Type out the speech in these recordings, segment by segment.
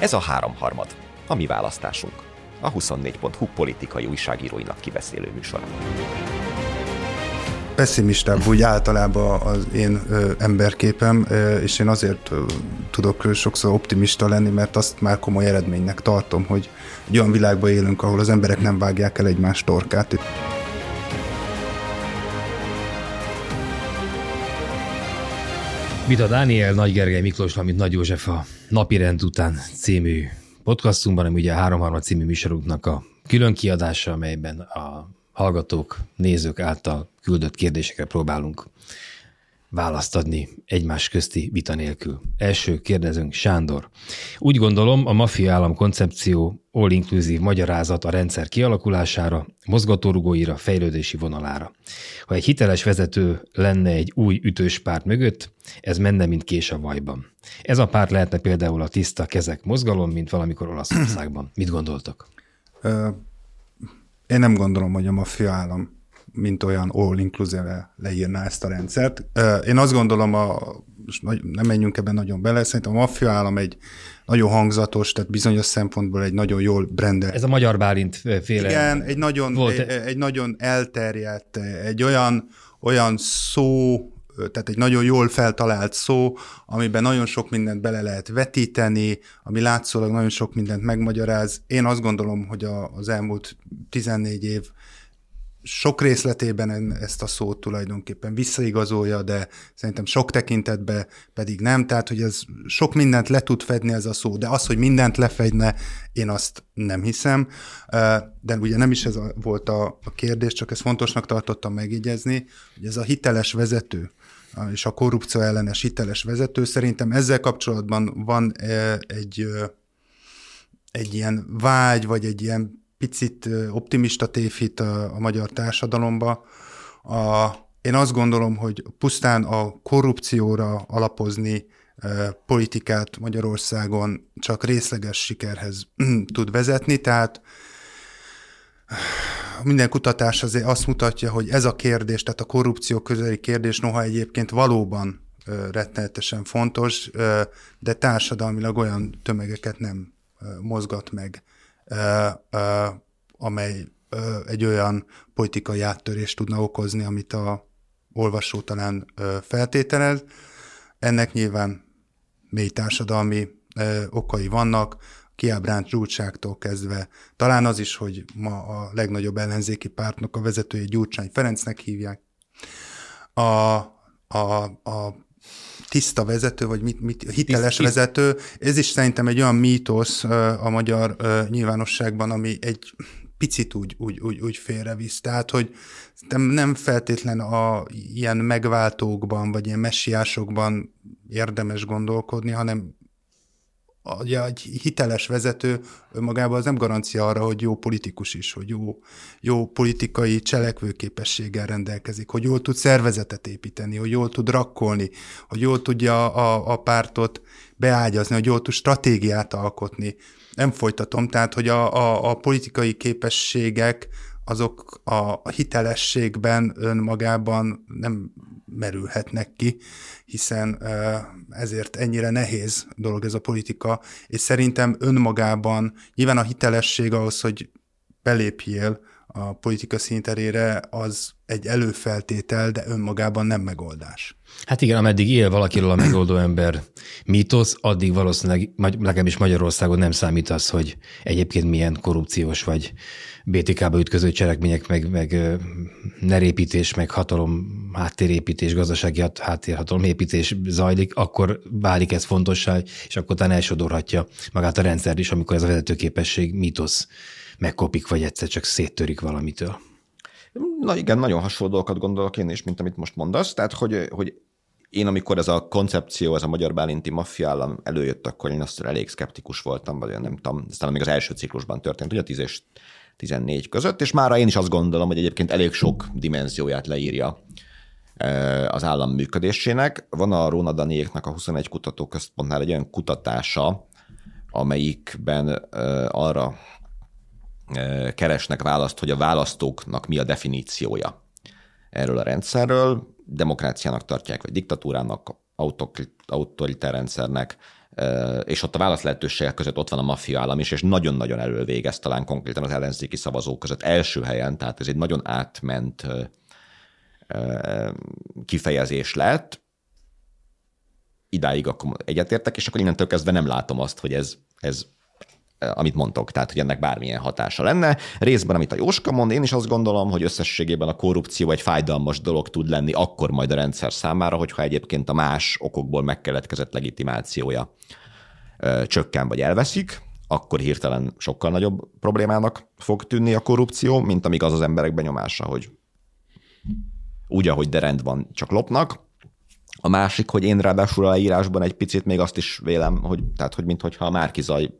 Ez a háromharmad, a mi választásunk. A 24.hu politikai újságíróinak kibeszélő műsor. Pessimistább úgy általában az én ö, emberképem, ö, és én azért ö, tudok sokszor optimista lenni, mert azt már komoly eredménynek tartom, hogy egy olyan világban élünk, ahol az emberek nem vágják el egymás torkát. Vita Dániel, Nagy Gergely Miklós, valamint Nagy József a Napirend után című podcastunkban, ami ugye a Háromharmad című műsorunknak a külön kiadása, amelyben a hallgatók, nézők által küldött kérdésekre próbálunk választ adni egymás közti vita nélkül. Első kérdezőnk Sándor. Úgy gondolom, a maffia állam koncepció all-inclusive magyarázat a rendszer kialakulására, mozgatórugóira, fejlődési vonalára. Ha egy hiteles vezető lenne egy új ütős párt mögött, ez menne, mint kés a vajban. Ez a párt lehetne például a tiszta kezek mozgalom, mint valamikor Olaszországban. Mit gondoltok? Én nem gondolom, hogy a maffia állam mint olyan all-inclusive leírná ezt a rendszert. Én azt gondolom, a, nem menjünk ebben nagyon bele, szerintem a maffia állam egy nagyon hangzatos, tehát bizonyos szempontból egy nagyon jól brendelt. Ez a magyar Bálint féle. Igen, egy nagyon, volt. Egy, egy nagyon elterjedt, egy olyan, olyan szó, tehát egy nagyon jól feltalált szó, amiben nagyon sok mindent bele lehet vetíteni, ami látszólag nagyon sok mindent megmagyaráz. Én azt gondolom, hogy a, az elmúlt 14 év sok részletében ezt a szót tulajdonképpen visszaigazolja, de szerintem sok tekintetben pedig nem, tehát hogy ez sok mindent le tud fedni ez a szó, de az, hogy mindent lefedne, én azt nem hiszem, de ugye nem is ez volt a kérdés, csak ezt fontosnak tartottam megjegyezni, hogy ez a hiteles vezető, és a korrupció ellenes hiteles vezető, szerintem ezzel kapcsolatban van egy, egy ilyen vágy, vagy egy ilyen picit optimista tévhit a, a magyar társadalomba. A, én azt gondolom, hogy pusztán a korrupcióra alapozni politikát Magyarországon csak részleges sikerhez tud vezetni, tehát minden kutatás azért azt mutatja, hogy ez a kérdés, tehát a korrupció közeli kérdés, noha egyébként valóban rettenetesen fontos, de társadalmilag olyan tömegeket nem mozgat meg, amely egy olyan politikai áttörést tudna okozni, amit a olvasó talán feltételez. Ennek nyilván mély társadalmi okai vannak, kiábránt Gyurcságtól kezdve. Talán az is, hogy ma a legnagyobb ellenzéki pártnak a vezetője Gyurcsány Ferencnek hívják. A, a, a tiszta vezető, vagy mit, mit, hiteles Tiszt, vezető, ez is szerintem egy olyan mítosz a magyar nyilvánosságban, ami egy picit úgy, úgy, úgy, úgy félrevisz. Tehát, hogy nem feltétlen a ilyen megváltókban, vagy ilyen messiásokban érdemes gondolkodni, hanem ugye egy hiteles vezető önmagában az nem garancia arra, hogy jó politikus is, hogy jó, jó politikai cselekvőképességgel rendelkezik, hogy jól tud szervezetet építeni, hogy jól tud rakkolni, hogy jól tudja a, a pártot beágyazni, hogy jól tud stratégiát alkotni. Nem folytatom, tehát, hogy a, a, a politikai képességek azok a hitelességben önmagában nem merülhetnek ki, hiszen ezért ennyire nehéz dolog ez a politika, és szerintem önmagában nyilván a hitelesség ahhoz, hogy belépjél a politika színterére, az egy előfeltétel, de önmagában nem megoldás. Hát igen, ameddig él valakiről a megoldó ember mítosz, addig valószínűleg legalábbis Magyarországon nem számít az, hogy egyébként milyen korrupciós vagy BTK-ba ütköző cselekmények, meg, meg nerépítés, meg hatalom háttérépítés, gazdasági háttérhatalomépítés zajlik, akkor válik ez fontossá, és akkor talán elsodorhatja magát a rendszer is, amikor ez a vezetőképesség mítosz megkopik, vagy egyszer csak széttörik valamitől. Na igen, nagyon hasonló dolgokat gondolok én is, mint amit most mondasz. Tehát, hogy, hogy én amikor ez a koncepció, ez a magyar bálinti maffia állam előjött, akkor én azt elég szkeptikus voltam, vagy nem tudom, aztán még az első ciklusban történt, ugye 10 és 14 között, és mára én is azt gondolom, hogy egyébként elég sok dimenzióját leírja az állam működésének. Van a Róna Daniéknak a 21 kutatóközpontnál egy olyan kutatása, amelyikben arra keresnek választ, hogy a választóknak mi a definíciója erről a rendszerről, demokráciának tartják, vagy diktatúrának, autoritár rendszernek, és ott a válasz lehetőségek között ott van a maffia állam is, és nagyon-nagyon elővégez talán konkrétan az ellenzéki szavazók között első helyen, tehát ez egy nagyon átment kifejezés lett. Idáig akkor egyetértek, és akkor innentől kezdve nem látom azt, hogy ez, ez amit mondtok, tehát hogy ennek bármilyen hatása lenne. Részben, amit a Jóska mond, én is azt gondolom, hogy összességében a korrupció egy fájdalmas dolog tud lenni akkor majd a rendszer számára, hogyha egyébként a más okokból megkeletkezett legitimációja csökken vagy elveszik, akkor hirtelen sokkal nagyobb problémának fog tűnni a korrupció, mint amíg az az emberek benyomása, hogy úgy, ahogy de rend van, csak lopnak. A másik, hogy én ráadásul a írásban egy picit még azt is vélem, hogy, tehát, hogy mintha a Márkizaj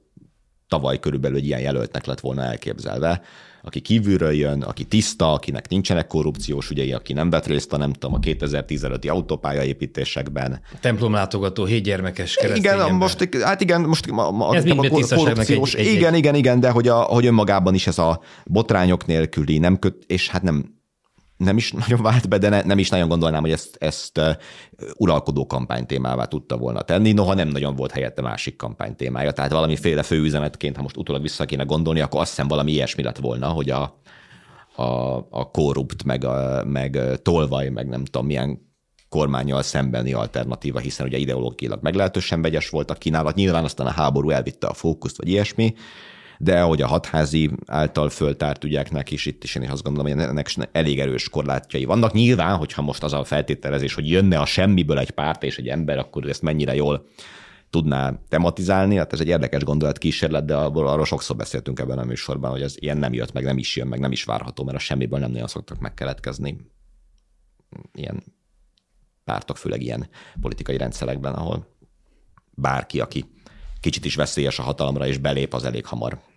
tavaly körülbelül egy ilyen jelöltnek lett volna elképzelve, aki kívülről jön, aki tiszta, akinek nincsenek korrupciós ügyei, aki nem vett részt a nem tudom, a 2015-i autópályaépítésekben. Templomlátogató, hétgyermekes keresztény Igen, ember. most, hát igen, most a, Ez a, a korrupciós, egy, egy, igen, igen, igen, de hogy, a, hogy önmagában is ez a botrányok nélküli nem köt, és hát nem, nem is nagyon vált be, de ne, nem is nagyon gondolnám, hogy ezt, ezt uh, uralkodó kampánytémává tudta volna tenni, noha nem nagyon volt helyette másik kampánytémája. Tehát valamiféle főüzenetként, ha most utólag vissza kéne gondolni, akkor azt hiszem valami ilyesmi lett volna, hogy a, a, a korrupt, meg, a, meg tolvaj, meg nem tudom milyen kormányjal szembeni alternatíva, hiszen ugye ideológiailag meglehetősen vegyes volt a kínálat. Nyilván aztán a háború elvitte a fókuszt, vagy ilyesmi, de ahogy a hatházi által föltárt ügyeknek is, itt is én azt gondolom, hogy ennek elég erős korlátjai vannak. Nyilván, hogyha most az a feltételezés, hogy jönne a semmiből egy párt és egy ember, akkor ezt mennyire jól tudná tematizálni. Hát ez egy érdekes gondolatkísérlet, de arról sokszor beszéltünk ebben a műsorban, hogy ez ilyen nem jött, meg nem is jön, meg nem is várható, mert a semmiből nem nagyon szoktak megkeletkezni ilyen pártok, főleg ilyen politikai rendszerekben, ahol bárki, aki kicsit is veszélyes a hatalomra, és belép, az elég hamar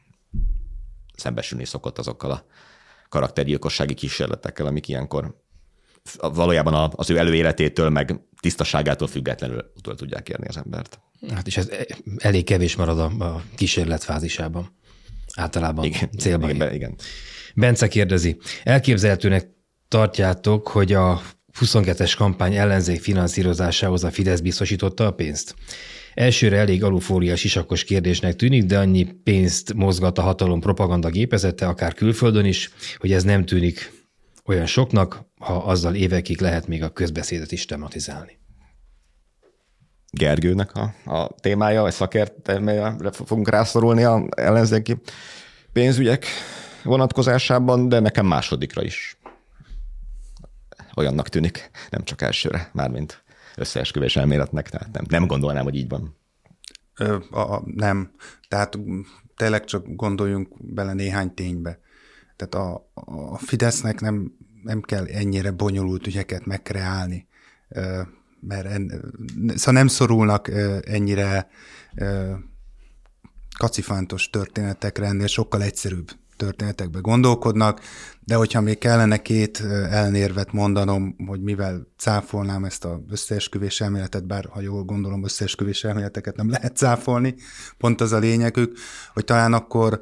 szembesülni szokott azokkal a karaktergyilkossági kísérletekkel, amik ilyenkor valójában az ő előéletétől, meg tisztaságától függetlenül utol tudják érni az embert. Hát és ez elég kevés marad a, a kísérlet fázisában. Általában igen, célban. Igen, igen. Bence kérdezi, elképzelhetőnek tartjátok, hogy a 22-es kampány ellenzék finanszírozásához a Fidesz biztosította a pénzt? Elsőre elég alufóriás isakos kérdésnek tűnik, de annyi pénzt mozgat a hatalom propaganda gépezete, akár külföldön is, hogy ez nem tűnik olyan soknak, ha azzal évekig lehet még a közbeszédet is tematizálni. Gergőnek a, a témája, vagy szakértelmére fogunk rászorulni a ellenzéki pénzügyek vonatkozásában, de nekem másodikra is olyannak tűnik, nem csak elsőre, mármint összeesküvés elméletnek, tehát nem, nem gondolnám, hogy így van. Ö, a, nem. Tehát tényleg csak gondoljunk bele néhány ténybe. Tehát a, a Fidesznek nem, nem kell ennyire bonyolult ügyeket megkreálni, mert en, szóval nem szorulnak ennyire kacifántos történetekre, ennél sokkal egyszerűbb történetekbe gondolkodnak, de hogyha még kellene két elnérvet mondanom, hogy mivel cáfolnám ezt az összeesküvés elméletet, bár ha jól gondolom, összeesküvés elméleteket nem lehet cáfolni, pont az a lényegük, hogy talán akkor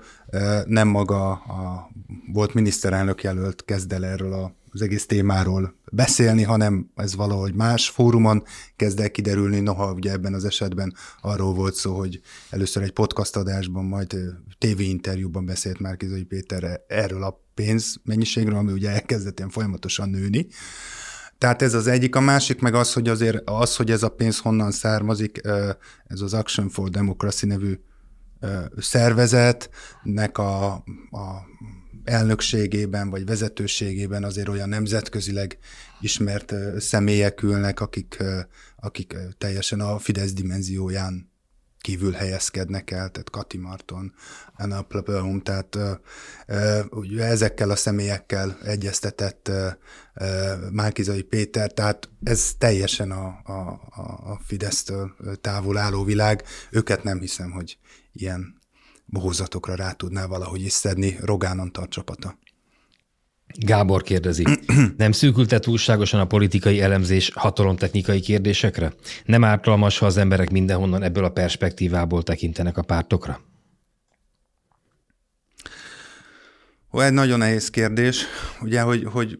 nem maga a volt miniszterelnök jelölt kezd el erről a az egész témáról beszélni, hanem ez valahogy más fórumon kezd el kiderülni, noha ugye ebben az esetben arról volt szó, hogy először egy podcast adásban, majd tévéinterjúban beszélt Márkizai Péter erről a pénzmennyiségről, ami ugye elkezdett ilyen folyamatosan nőni. Tehát ez az egyik. A másik meg az, hogy azért az, hogy ez a pénz honnan származik, ez az Action for Democracy nevű szervezetnek a, a elnökségében vagy vezetőségében azért olyan nemzetközileg ismert személyek ülnek, akik, akik teljesen a Fidesz dimenzióján kívül helyezkednek el, tehát Kati Marton, Anna Plebelum, tehát ugye ezekkel a személyekkel egyeztetett Márkizai Péter, tehát ez teljesen a, a, a Fidesztől távol álló világ. Őket nem hiszem, hogy ilyen bohózatokra rá tudná valahogy is szedni Rogán Antal csapata. Gábor kérdezi, nem szűkülte túlságosan a politikai elemzés hatalomtechnikai kérdésekre? Nem ártalmas, ha az emberek mindenhonnan ebből a perspektívából tekintenek a pártokra? Ó, egy nagyon nehéz kérdés. Ugye, hogy, hogy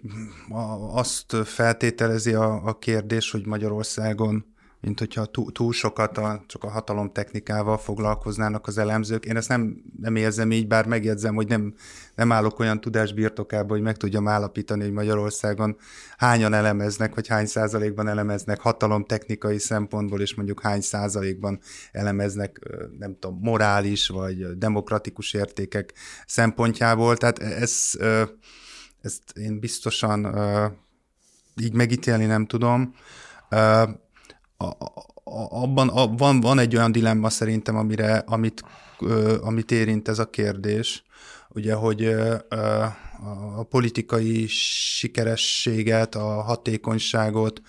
azt feltételezi a, a kérdés, hogy Magyarországon mint hogyha túl, túl sokat a, csak a hatalomtechnikával foglalkoznának az elemzők. Én ezt nem, nem érzem így, bár megjegyzem, hogy nem, nem állok olyan tudás birtokába, hogy meg tudjam állapítani, hogy Magyarországon hányan elemeznek, vagy hány százalékban elemeznek hatalomtechnikai szempontból, és mondjuk hány százalékban elemeznek, nem tudom, morális vagy demokratikus értékek szempontjából. Tehát ez, ezt én biztosan így megítélni nem tudom abban a, van, van egy olyan dilemma szerintem, amire, amit, amit érint ez a kérdés, ugye, hogy a politikai sikerességet, a hatékonyságot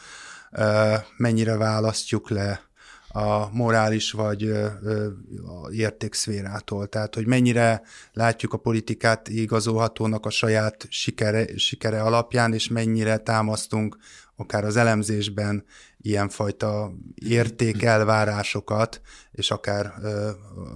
mennyire választjuk le a morális vagy a értékszférától. Tehát, hogy mennyire látjuk a politikát igazolhatónak a saját sikere, sikere alapján, és mennyire támasztunk akár az elemzésben ilyenfajta értékelvárásokat, és akár ö,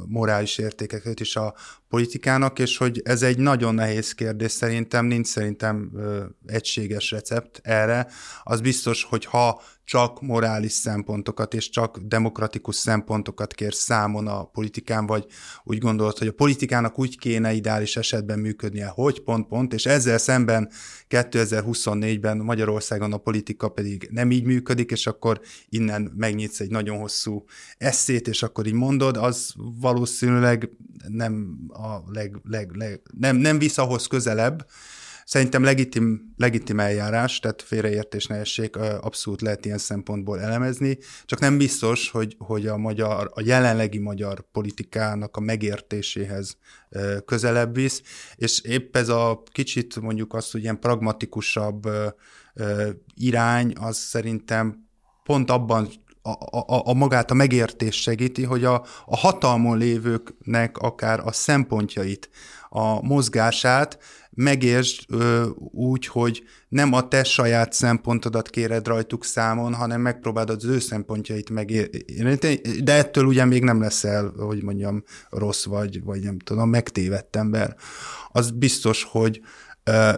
morális értékeket is a politikának, és hogy ez egy nagyon nehéz kérdés szerintem, nincs szerintem ö, egységes recept erre. Az biztos, hogy ha csak morális szempontokat és csak demokratikus szempontokat kér számon a politikán, vagy úgy gondolod, hogy a politikának úgy kéne ideális esetben működnie, hogy pont-pont, és ezzel szemben 2024-ben Magyarországon a politika pedig nem így működik, és akkor innen megnyitsz egy nagyon hosszú eszét, és akkor így mondod, az valószínűleg nem a leg, leg, leg nem, nem visz ahhoz közelebb, Szerintem legitim, legitim eljárás, tehát félreértés ne essék, abszolút lehet ilyen szempontból elemezni, csak nem biztos, hogy, hogy a, magyar, a jelenlegi magyar politikának a megértéséhez közelebb visz, és épp ez a kicsit mondjuk azt, hogy ilyen pragmatikusabb irány, az szerintem pont abban a, a, a magát a megértés segíti, hogy a, a hatalmon lévőknek akár a szempontjait, a mozgását megértsd úgy, hogy nem a te saját szempontodat kéred rajtuk számon, hanem megpróbálod az ő szempontjait megérteni. De ettől ugye még nem leszel, hogy mondjam, rossz vagy, vagy nem tudom, megtévedt ember. Az biztos, hogy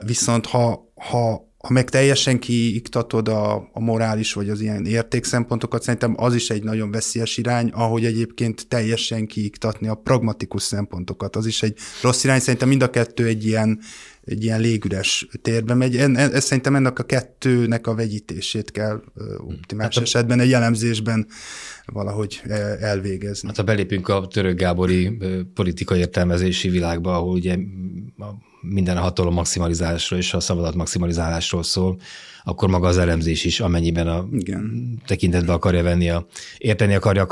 viszont ha, ha ha meg teljesen kiiktatod a, a morális vagy az ilyen értékszempontokat, szerintem az is egy nagyon veszélyes irány, ahogy egyébként teljesen kiiktatni a pragmatikus szempontokat. Az is egy rossz irány, szerintem mind a kettő egy ilyen, egy ilyen légüres térbe megy. Ez, ez szerintem ennek a kettőnek a vegyítését kell optimális hát esetben egy jellemzésben valahogy elvégezni. Hát ha belépünk a török Gábori politikai értelmezési világba, ahol ugye minden a hatalom maximalizálásról és a szabadat maximalizálásról szól, akkor maga az elemzés is, amennyiben a Igen. tekintetbe akarja venni, a, érteni akarja,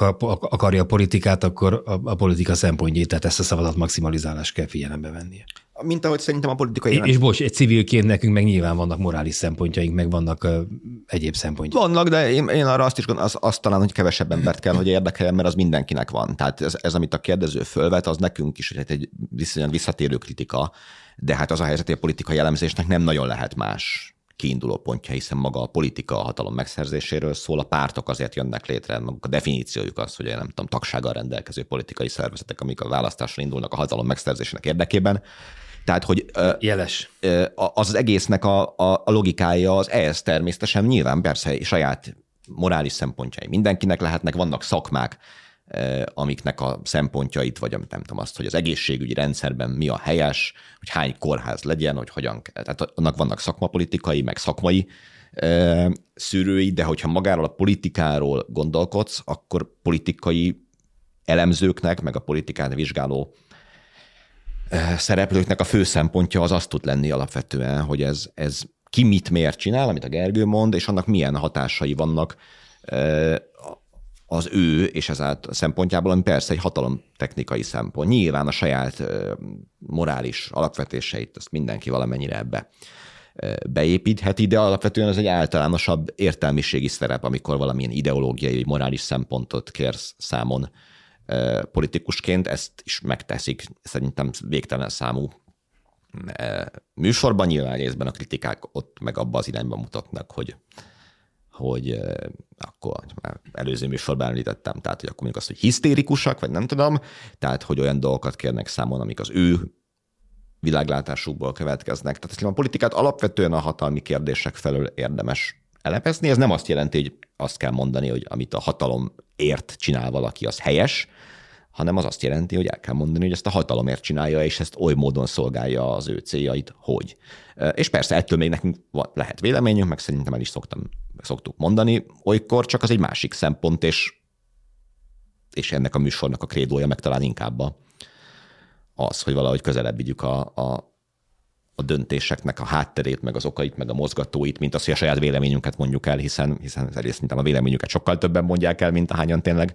akarja a politikát, akkor a, a politika szempontjait, tehát ezt a szabadat maximalizálást kell figyelembe vennie. Mint ahogy szerintem a politikai jelent... És bocs, egy civilként nekünk meg nyilván vannak morális szempontjaink, meg vannak uh, egyéb szempontjaink. Vannak, de én, én arra azt is gondolom, az, azt talán, hogy kevesebb embert kell, hogy érdekeljen, mert az mindenkinek van. Tehát ez, ez amit a kérdező fölvet, az nekünk is egy viszonylag visszatérő kritika, de hát az a helyzet, hogy a politikai elemzésnek nem nagyon lehet más kiinduló pontja, hiszen maga a politika a hatalom megszerzéséről szól, a pártok azért jönnek létre, a definíciójuk az, hogy nem tudom, tagsággal rendelkező politikai szervezetek, amik a választáson indulnak a hatalom megszerzésének érdekében. Tehát, hogy Jeles. az az egésznek a, a, a logikája az ez természetesen nyilván persze saját morális szempontjai mindenkinek lehetnek, vannak szakmák, amiknek a szempontjait, vagy nem tudom azt, hogy az egészségügyi rendszerben mi a helyes, hogy hány kórház legyen, hogy hogyan, tehát annak vannak szakmapolitikai, meg szakmai szűrői, de hogyha magáról a politikáról gondolkodsz, akkor politikai elemzőknek, meg a politikát vizsgáló szereplőknek a fő szempontja az azt tud lenni alapvetően, hogy ez, ez ki mit miért csinál, amit a Gergő mond, és annak milyen hatásai vannak az ő és ezáltal szempontjából, ami persze egy hatalomtechnikai szempont. Nyilván a saját morális alapvetéseit ezt mindenki valamennyire ebbe beépítheti, de alapvetően ez egy általánosabb értelmiségi szerep, amikor valamilyen ideológiai morális szempontot kérsz számon politikusként, ezt is megteszik szerintem végtelen számú műsorban, nyilván részben a kritikák ott meg abba az irányba mutatnak, hogy hogy akkor már előző műsorban említettem, tehát hogy akkor mondjuk azt, hogy hisztérikusak, vagy nem tudom, tehát hogy olyan dolgokat kérnek számon, amik az ő világlátásukból következnek. Tehát a politikát alapvetően a hatalmi kérdések felől érdemes elemezni. Ez nem azt jelenti, hogy azt kell mondani, hogy amit a hatalom ért csinál valaki, az helyes, hanem az azt jelenti, hogy el kell mondani, hogy ezt a hatalomért csinálja, és ezt oly módon szolgálja az ő céljait, hogy. És persze ettől még nekünk lehet véleményünk, meg szerintem el is szoktam, szoktuk mondani, olykor csak az egy másik szempont, és, és ennek a műsornak a krédója meg talán inkább az, hogy valahogy közelebb vigyük a, a, a döntéseknek a hátterét, meg az okait, meg a mozgatóit, mint az, hogy a saját véleményünket mondjuk el, hiszen, hiszen egyrészt szerintem a véleményünket sokkal többen mondják el, mint ahányan tényleg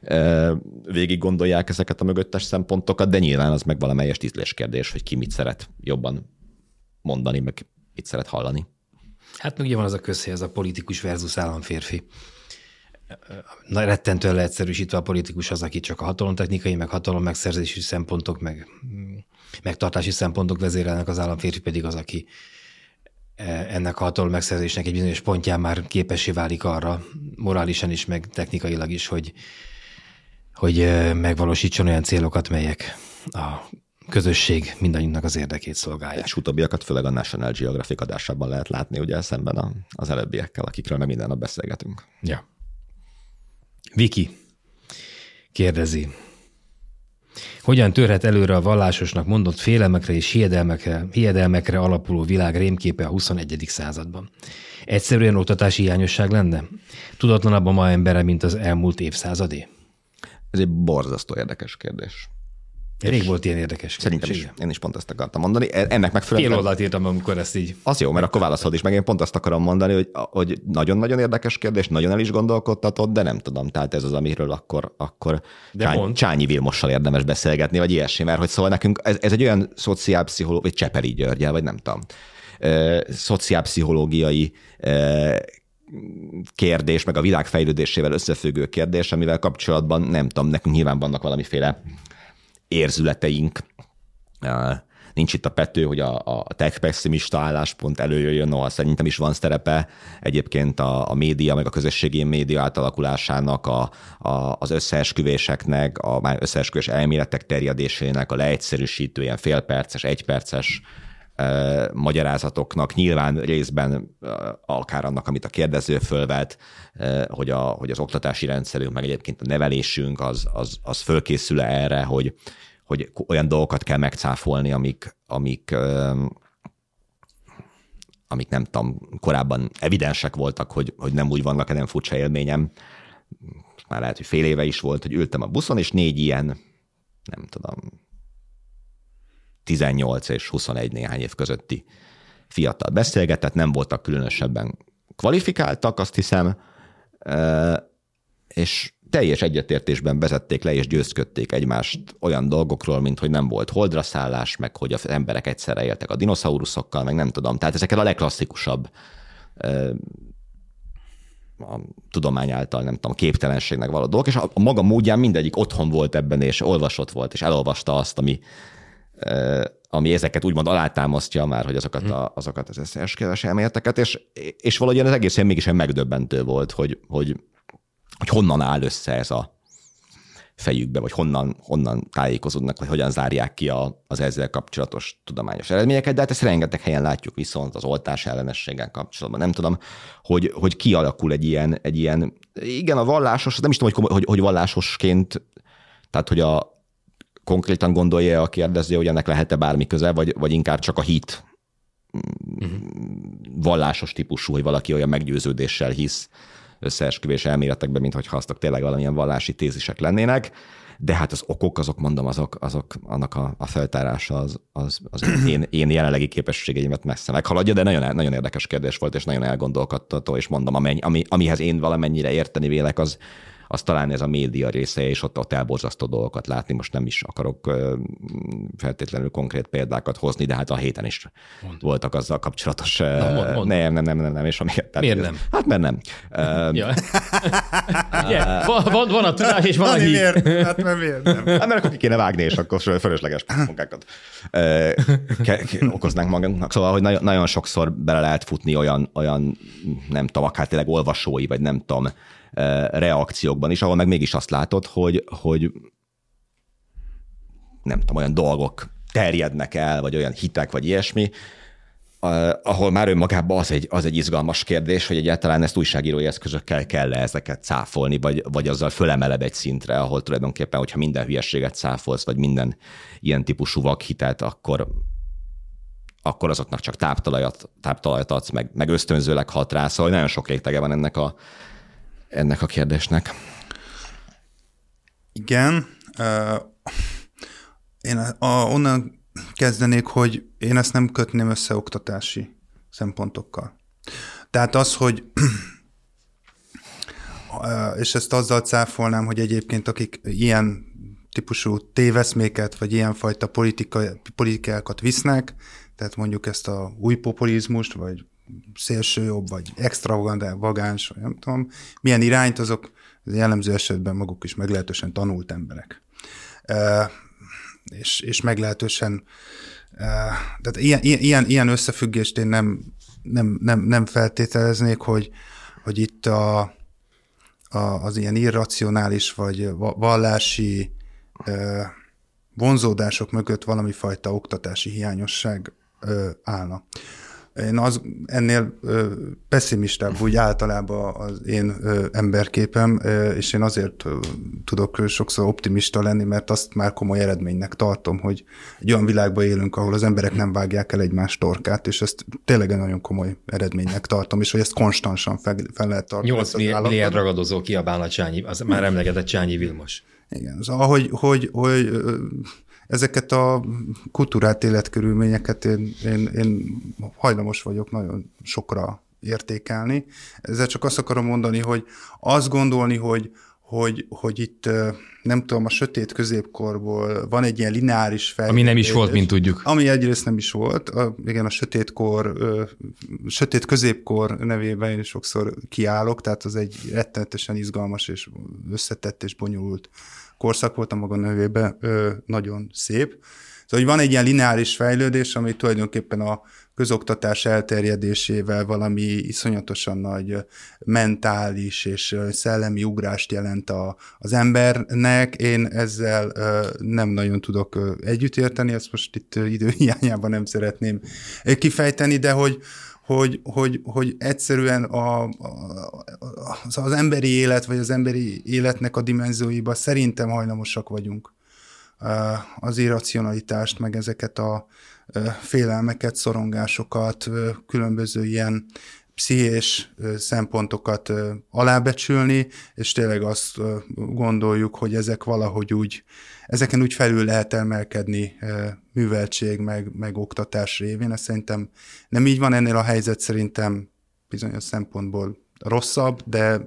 e, végig gondolják ezeket a mögöttes szempontokat, de nyilván az meg valamelyes ízléskérdés, hogy ki mit szeret jobban mondani, meg mit szeret hallani. Hát meg ugye van az a közhely, az a politikus versus államférfi. Na, rettentően leegyszerűsítve a politikus az, aki csak a hatalomtechnikai, meg hatalom megszerzési szempontok, meg megtartási szempontok vezérelnek, az államférfi pedig az, aki e, ennek a hatalom megszerzésnek egy bizonyos pontján már képessé válik arra, morálisan is, meg technikailag is, hogy, hogy e, megvalósítson olyan célokat, melyek a közösség mindannyiunknak az érdekét szolgálják. És utóbbiakat főleg a National Geographic adásában lehet látni, ugye szemben az előbbiekkel, akikről meg minden nap beszélgetünk. Ja. Viki kérdezi, hogyan törhet előre a vallásosnak mondott félelmekre és hiedelmekre, hiedelmekre alapuló világ rémképe a 21. században? Egyszerűen oktatási hiányosság lenne? Tudatlanabb a ma embere, mint az elmúlt évszázadé? Ez egy borzasztó érdekes kérdés. Rég volt ilyen érdekes Szerintem is. Én is pont ezt akartam mondani. E- ennek megfelelően... Fél oldalt írtam, amikor ezt így... Az jó, mert akkor válaszolod is, meg én pont azt akarom mondani, hogy, hogy nagyon-nagyon érdekes kérdés, nagyon el is gondolkodtatod, de nem tudom. Tehát ez az, amiről akkor, akkor de Csány, Csányi Vilmossal érdemes beszélgetni, vagy ilyesmi, mert hogy szóval nekünk ez, ez egy olyan szociálpszichológiai, vagy Cseperi Györgyel, vagy nem tudom, szociálpszichológiai kérdés, meg a világ fejlődésével összefüggő kérdés, amivel kapcsolatban nem tudom, nekünk nyilván vannak valamiféle érzületeink. Nincs itt a Pető, hogy a, a tech pessimista álláspont előjöjjön, noha szerintem is van szerepe egyébként a, a média, meg a közösségi média átalakulásának, a, a, az összeesküvéseknek, a már összeesküvés elméletek terjedésének, a leegyszerűsítő, ilyen félperces, egyperces magyarázatoknak, nyilván részben akár annak, amit a kérdező fölvet, hogy, a, hogy az oktatási rendszerünk, meg egyébként a nevelésünk az, az, az fölkészül erre, hogy, hogy olyan dolgokat kell megcáfolni, amik, amik amik nem tudom, korábban evidensek voltak, hogy, hogy nem úgy vannak, nem furcsa élményem. Már lehet, hogy fél éve is volt, hogy ültem a buszon, és négy ilyen, nem tudom, 18 és 21 néhány év közötti fiatal beszélgetett, nem voltak különösebben kvalifikáltak, azt hiszem, és teljes egyetértésben vezették le és győzködték egymást olyan dolgokról, mint hogy nem volt holdra szállás, meg hogy az emberek egyszerre éltek a dinoszauruszokkal, meg nem tudom. Tehát ezekkel a legklasszikusabb a tudomány által, nem tudom, képtelenségnek való dolgok, és a, a maga módján mindegyik otthon volt ebben, és olvasott volt, és elolvasta azt, ami, ami ezeket úgymond alátámasztja már, hogy azokat, a, azokat az eszes elméleteket, és, és valahogy az egészen mégis megdöbbentő volt, hogy, hogy, hogy honnan áll össze ez a fejükbe, vagy honnan, honnan tájékozódnak, vagy hogyan zárják ki a, az ezzel kapcsolatos tudományos eredményeket, de hát ezt rengeteg helyen látjuk viszont az oltás ellenességgel kapcsolatban. Nem tudom, hogy, hogy kialakul egy ilyen, egy ilyen, igen, a vallásos, nem is tudom, hogy, hogy, hogy vallásosként, tehát hogy a, konkrétan gondolja a kérdező, hogy ennek lehet-e bármi köze, vagy, vagy inkább csak a hit uh-huh. vallásos típusú, hogy valaki olyan meggyőződéssel hisz összeesküvés elméletekben, mint hogyha aztok tényleg valamilyen vallási tézisek lennének de hát az okok, azok mondom, azok, azok annak a, a feltárása az, az, az én, én jelenlegi képességeimet messze meghaladja, de nagyon, nagyon érdekes kérdés volt, és nagyon elgondolkodtató, és mondom, amennyi, ami, amihez én valamennyire érteni vélek, az, az talán ez a média része, és ott, ott elborzasztó dolgokat látni. Most nem is akarok feltétlenül konkrét példákat hozni, de hát a héten is mond. voltak azzal kapcsolatos. Na, mond, mond. Nem, nem, nem, nem, nem. És ami, tehát, Miért nem? Hát mert nem. ja. yeah. van, van a tudás, és van a hír. Miért? Hát mert miért nem? Hát mert akkor ki kéne vágni, és akkor fölösleges munkákat okoznánk magunknak. Szóval, hogy nagyon, nagyon sokszor bele lehet futni olyan, olyan nem tudom, akár tényleg olvasói, vagy nem tudom, reakciókban is, ahol meg mégis azt látod, hogy, hogy nem tudom, olyan dolgok terjednek el, vagy olyan hitek, vagy ilyesmi, ahol már önmagában az egy, az egy izgalmas kérdés, hogy egyáltalán ezt újságírói eszközökkel kell -e ezeket cáfolni, vagy, vagy azzal fölemeled egy szintre, ahol tulajdonképpen, hogyha minden hülyeséget cáfolsz, vagy minden ilyen típusú vakhitelt, akkor, akkor azoknak csak táptalajat, táptalajat adsz, meg, meg ösztönzőleg hat rá, szóval nagyon sok rétege van ennek a, ennek a kérdésnek. Igen. Én a, a, onnan kezdenék, hogy én ezt nem kötném össze oktatási szempontokkal. Tehát az, hogy és ezt azzal cáfolnám, hogy egyébként akik ilyen típusú téveszméket, vagy ilyenfajta politika, politikákat visznek, tehát mondjuk ezt a új populizmust, vagy szélsőjobb, vagy extravagáns, vagy nem tudom, milyen irányt, azok jellemző esetben maguk is meglehetősen tanult emberek és, és meglehetősen tehát ilyen, ilyen, ilyen összefüggést én nem, nem, nem, nem feltételeznék, hogy, hogy itt a, a, az ilyen irracionális vagy vallási vonzódások mögött valami fajta oktatási hiányosság állna. Én az ennél ö, pessimistább úgy általában az én ö, emberképem, ö, és én azért ö, tudok sokszor optimista lenni, mert azt már komoly eredménynek tartom, hogy egy olyan világban élünk, ahol az emberek nem vágják el egymás torkát, és ezt tényleg nagyon komoly eredménynek tartom, és hogy ezt konstansan fel, fel lehet tartani. 8 milliárd ragadozó kiabálna Csányi, az már emlegetett Csányi Vilmos. Igen, az, ahogy, hogy, hogy, hogy ezeket a kultúrát életkörülményeket én, én, én hajlamos vagyok nagyon sokra értékelni. Ezzel csak azt akarom mondani, hogy azt gondolni, hogy, hogy, hogy itt nem tudom, a sötét középkorból van egy ilyen lineáris fel. Ami nem is volt, mint tudjuk. Ami egyrészt nem is volt. A, igen, a sötétkor, sötét középkor nevében én sokszor kiállok, tehát az egy rettenetesen izgalmas és összetett és bonyolult korszak volt a maga nevében, ö, nagyon szép. Szóval, hogy van egy ilyen lineáris fejlődés, ami tulajdonképpen a közoktatás elterjedésével valami iszonyatosan nagy mentális és szellemi ugrást jelent a, az embernek. Én ezzel nem nagyon tudok ö, együttérteni, ezt most itt időhiányában nem szeretném kifejteni, de hogy, hogy, hogy, hogy egyszerűen a, a, az, emberi élet, vagy az emberi életnek a dimenzióiba szerintem hajlamosak vagyunk az irracionalitást, meg ezeket a félelmeket, szorongásokat, különböző ilyen pszichés szempontokat alábecsülni, és tényleg azt gondoljuk, hogy ezek valahogy úgy, ezeken úgy felül lehet emelkedni műveltség, meg, meg oktatás révén. Ez szerintem nem így van, ennél a helyzet szerintem bizonyos szempontból rosszabb, de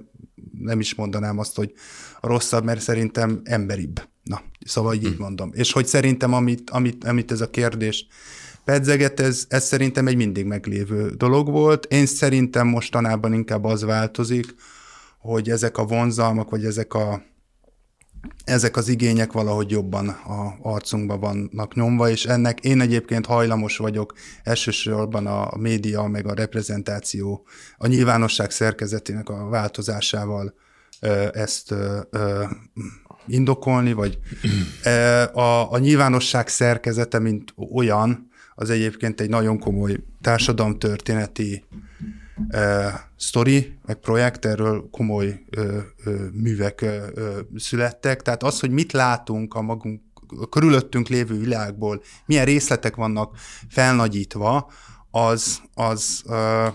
nem is mondanám azt, hogy rosszabb, mert szerintem emberibb. Na, szóval így hmm. mondom. És hogy szerintem, amit, amit, amit ez a kérdés pedzeget, ez, ez szerintem egy mindig meglévő dolog volt. Én szerintem mostanában inkább az változik, hogy ezek a vonzalmak, vagy ezek a ezek az igények valahogy jobban a arcunkba vannak nyomva, és ennek én egyébként hajlamos vagyok elsősorban a média, meg a reprezentáció, a nyilvánosság szerkezetének a változásával ezt indokolni, vagy a, a nyilvánosság szerkezete, mint olyan, az egyébként egy nagyon komoly társadalomtörténeti uh, sztori, meg projekt, erről komoly uh, uh, művek uh, születtek. Tehát az, hogy mit látunk a magunk a körülöttünk lévő világból, milyen részletek vannak felnagyítva, az, az uh,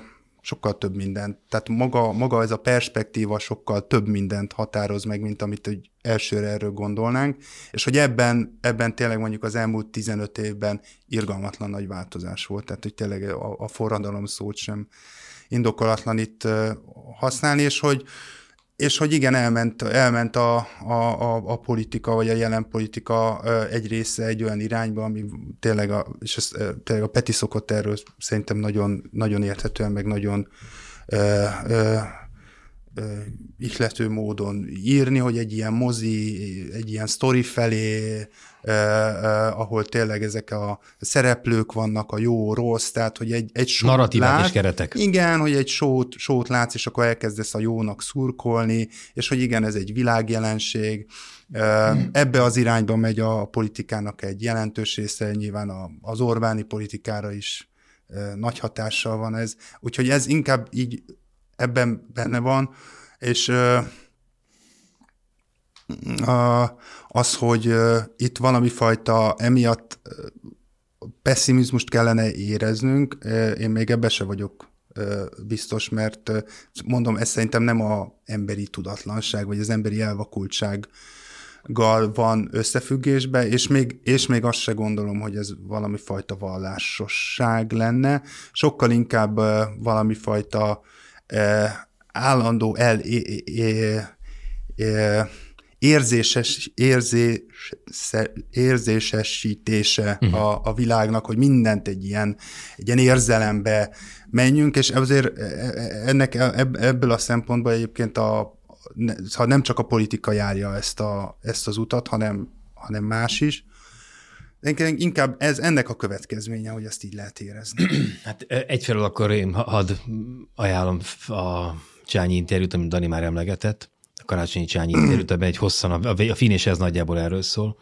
sokkal több mindent. Tehát maga, maga ez a perspektíva sokkal több mindent határoz meg, mint amit egy elsőre erről gondolnánk, és hogy ebben, ebben tényleg mondjuk az elmúlt 15 évben irgalmatlan nagy változás volt, tehát hogy tényleg a, a forradalom szót sem indokolatlan itt használni, és hogy, és hogy igen, elment, elment a, a, a, a politika, vagy a jelen politika egy része egy olyan irányba, ami tényleg, a, és ez, tényleg a Peti szokott erről szerintem nagyon, nagyon érthetően, meg nagyon ö, ö, ihlető módon írni, hogy egy ilyen mozi, egy ilyen sztori felé, eh, eh, ahol tényleg ezek a szereplők vannak, a jó, rossz, tehát hogy egy, egy sót Narratívák lát, és keretek. Igen, hogy egy sót, sót látsz, és akkor elkezdesz a jónak szurkolni, és hogy igen, ez egy világjelenség. Hmm. Ebbe az irányba megy a politikának egy jelentős része, nyilván az Orbáni politikára is nagy hatással van ez. Úgyhogy ez inkább így ebben benne van, és az, hogy itt valami fajta emiatt pessimizmust kellene éreznünk, én még ebbe se vagyok biztos, mert mondom, ez szerintem nem a emberi tudatlanság, vagy az emberi elvakultság gal van összefüggésbe, és még, és még azt se gondolom, hogy ez valami fajta vallásosság lenne, sokkal inkább valami fajta állandó el, é, é, é, érzéses, érzés, érzésesítése uh-huh. a, a világnak, hogy mindent egy ilyen, egy ilyen érzelembe menjünk, és ezért e, e, ennek ebből a szempontból egyébként a, ha nem csak a politika járja ezt, a, ezt az utat, hanem, hanem más is, Inkább ez ennek a következménye, hogy ezt így lehet érezni. Hát egyfelől akkor én hadd ajánlom a Csányi interjút, amit Dani már emlegetett, a karácsonyi Csányi interjút, ebben egy hosszan, a, a finés ez nagyjából erről szól.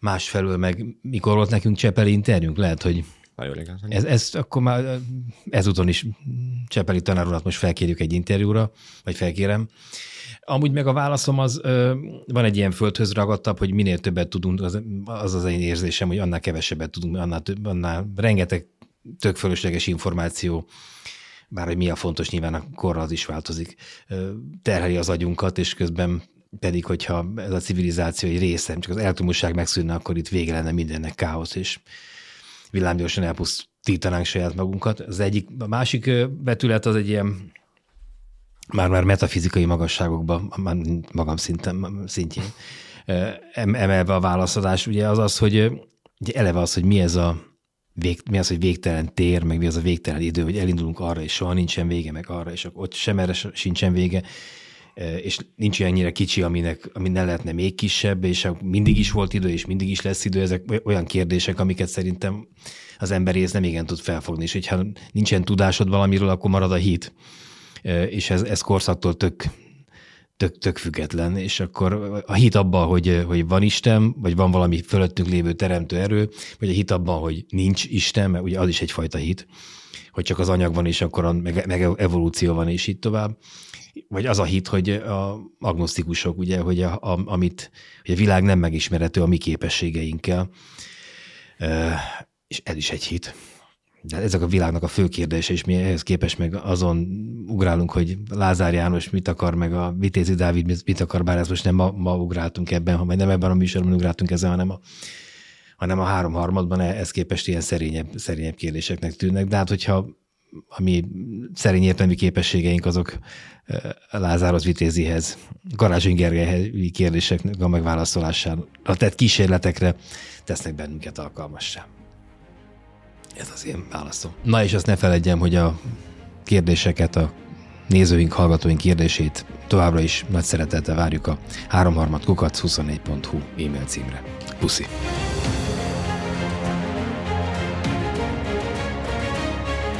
Másfelől meg mikor volt nekünk Csepeli interjúnk? Lehet, hogy Ez, ez akkor már ezúton is Csepeli tanárulat most felkérjük egy interjúra, vagy felkérem. Amúgy meg a válaszom az, van egy ilyen földhöz ragadtabb, hogy minél többet tudunk, az az, az én érzésem, hogy annál kevesebbet tudunk, annál, több, annál rengeteg tök fölösleges információ, bár hogy mi a fontos, nyilván a korra az is változik, terheli az agyunkat, és közben pedig, hogyha ez a civilizáció egy része, csak az elektromosság megszűnne, akkor itt vége lenne mindennek káosz, és villámgyorsan elpusztítanánk saját magunkat. Az egyik, a másik betület az egy ilyen már-már metafizikai magasságokban, magam szinten, szintjén emelve a válaszadás, ugye az az, hogy ugye eleve az, hogy mi ez a vég, mi az, hogy végtelen tér, meg mi az a végtelen idő, hogy elindulunk arra, és soha nincsen vége, meg arra, és ott sem erre sincsen vége, és nincs ennyire kicsi, aminek, ami ne lehetne még kisebb, és mindig is volt idő, és mindig is lesz idő, ezek olyan kérdések, amiket szerintem az ember ész nem igen tud felfogni, és hogyha nincsen tudásod valamiről, akkor marad a hit. És ez, ez korszaktól tök, tök, tök független, és akkor a hit abban, hogy, hogy van Isten, vagy van valami fölöttünk lévő teremtő erő, vagy a hit abban, hogy nincs Isten, mert ugye az is egyfajta hit, hogy csak az anyag van, és akkor meg, meg evolúció van, és így tovább. Vagy az a hit, hogy a agnosztikusok, ugye, hogy a, a, amit, hogy a világ nem megismerhető a mi képességeinkkel, és ez is egy hit. De ezek a világnak a fő kérdése, és mi ehhez képest meg azon ugrálunk, hogy Lázár János mit akar, meg a Vitézi Dávid mit akar, bár ezt most nem ma, ma ugráltunk ebben, ha nem ebben a műsorban ugráltunk ezen, hanem a, hanem a három harmadban ez képest ilyen szerényebb, szerényebb kérdéseknek tűnnek. De hát, hogyha a mi szerény értelmi képességeink azok Lázárhoz Vitézihez, Karácsony Gergelyhez kérdéseknek a megválaszolására tett kísérletekre tesznek bennünket alkalmassá. Ez az én válaszom. Na és azt ne feledjem, hogy a kérdéseket, a nézőink, hallgatóink kérdését továbbra is nagy szeretettel várjuk a 3 kukac 24.hu e-mail címre. Puszi!